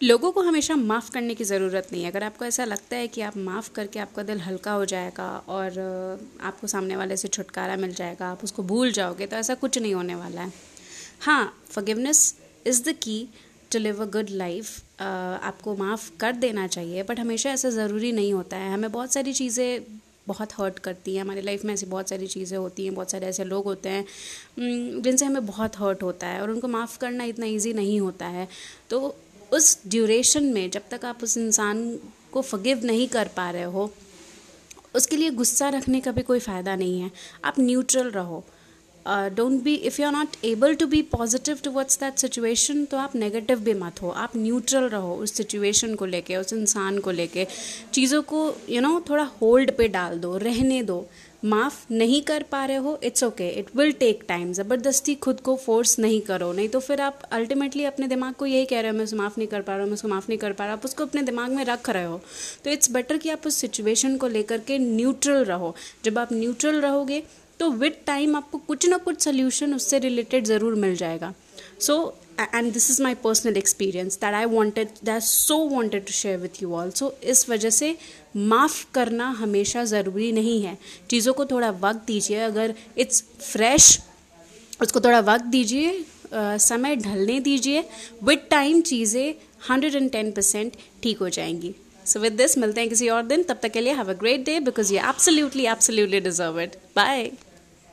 लोगों को हमेशा माफ़ करने की ज़रूरत नहीं है। अगर आपको ऐसा लगता है कि आप माफ़ करके आपका दिल हल्का हो जाएगा और आपको सामने वाले से छुटकारा मिल जाएगा, आप उसको भूल जाओगे तो ऐसा कुछ नहीं होने वाला है। हाँ forgiveness is the key to live a good life आपको माफ़ कर देना चाहिए बट हमेशा ऐसा ज़रूरी नहीं होता है। हमें बहुत सारी चीज़ें बहुत हर्ट करती हैं। हमारी लाइफ में ऐसी बहुत सारी चीज़ें होती हैं, बहुत सारे ऐसे लोग होते हैं जिनसे हमें बहुत हर्ट होता है, और उनको माफ़ करना इतना ईजी नहीं होता है। तो उस ड्यूरेशन में जब तक आप उस इंसान को फगिव नहीं कर पा रहे हो उसके लिए गुस्सा रखने का भी कोई फ़ायदा नहीं है। आप न्यूट्रल रहो। Don't be if you are not able to be positive towards that situation तो आप नेगेटिव भी मत हो। आप न्यूट्रल रहो उस सिचुएशन को लेके उस इंसान को लेके। चीज़ों को यू you नो know, थोड़ा होल्ड पे डाल दो रहने दो। माफ़ नहीं कर पा रहे हो it's okay it will take time ज़बरदस्ती खुद को फोर्स नहीं करो। नहीं तो फिर आप अल्टीमेटली अपने दिमाग को यही कह रहे हो, मैं उसे माफ़ नहीं कर पा रहा हूँ, मैं उसको माफ़ नहीं कर पा रहा आप उसको अपने दिमाग में रख रहे हो। तो इट्स बेटर कि आप उस सिचुएशन को लेकर के न्यूट्रल रहो। जब आप न्यूट्रल रहोगे तो विद टाइम आपको कुछ ना कुछ सोल्यूशन उससे रिलेटेड ज़रूर मिल जाएगा। So and this is my personal experience that I wanted that so wanted to share with you all so इस वजह से माफ़ करना हमेशा ज़रूरी नहीं है। चीज़ों को थोड़ा वक्त दीजिए। अगर इट्स फ्रेश उसको थोड़ा वक्त दीजिए समय ढलने दीजिए। विद टाइम चीज़ें हंड्रेड एंड टेन परसेंट ठीक हो जाएँगी। सो विद दिस मिलते हैं किसी और दिन। तब तक के लिए have a great day because you absolutely absolutely deserve it bye